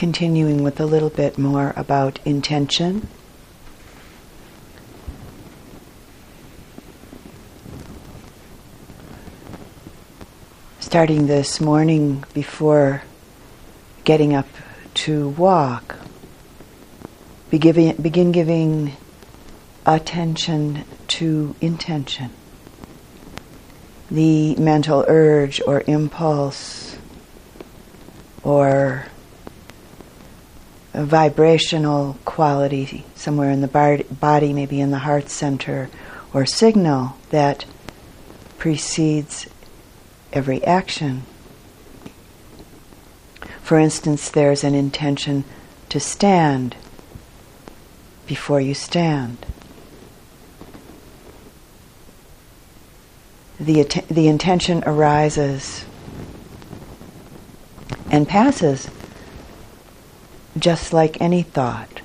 continuing with a little bit more about intention. Starting this morning before getting up to walk, begin, begin giving attention to intention. The mental urge or impulse or a vibrational quality somewhere in the body, maybe in the heart center, or signal that precedes every action. For instance, there's an intention to stand before you stand. The, att- the intention arises and passes just like any thought.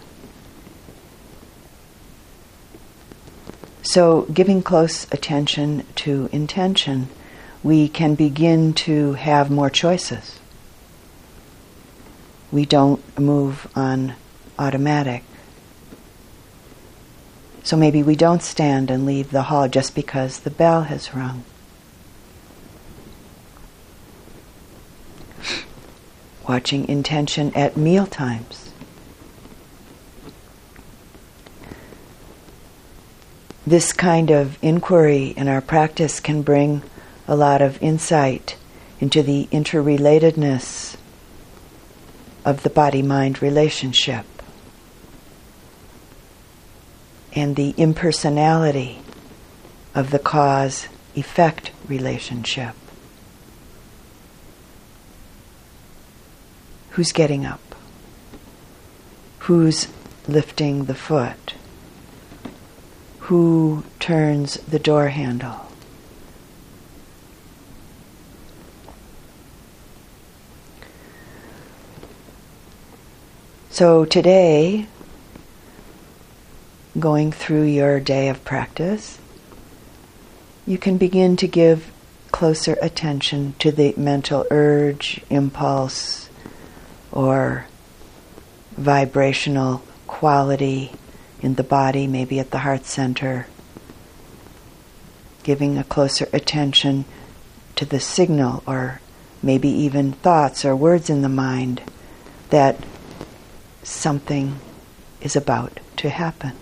So, giving close attention to intention, we can begin to have more choices. We don't move on automatic. So maybe we don't stand and leave the hall just because the bell has rung. Watching intention at meal times. This kind of inquiry in our practice can bring a lot of insight into the interrelatedness of the body mind relationship and the impersonality of the cause effect relationship. Who's getting up? Who's lifting the foot? Who turns the door handle? So today, going through your day of practice, you can begin to give closer attention to the mental urge, impulse, or vibrational quality in the body, maybe at the heart center. Giving a closer attention to the signal, or maybe even thoughts or words in the mind that something is about to happen.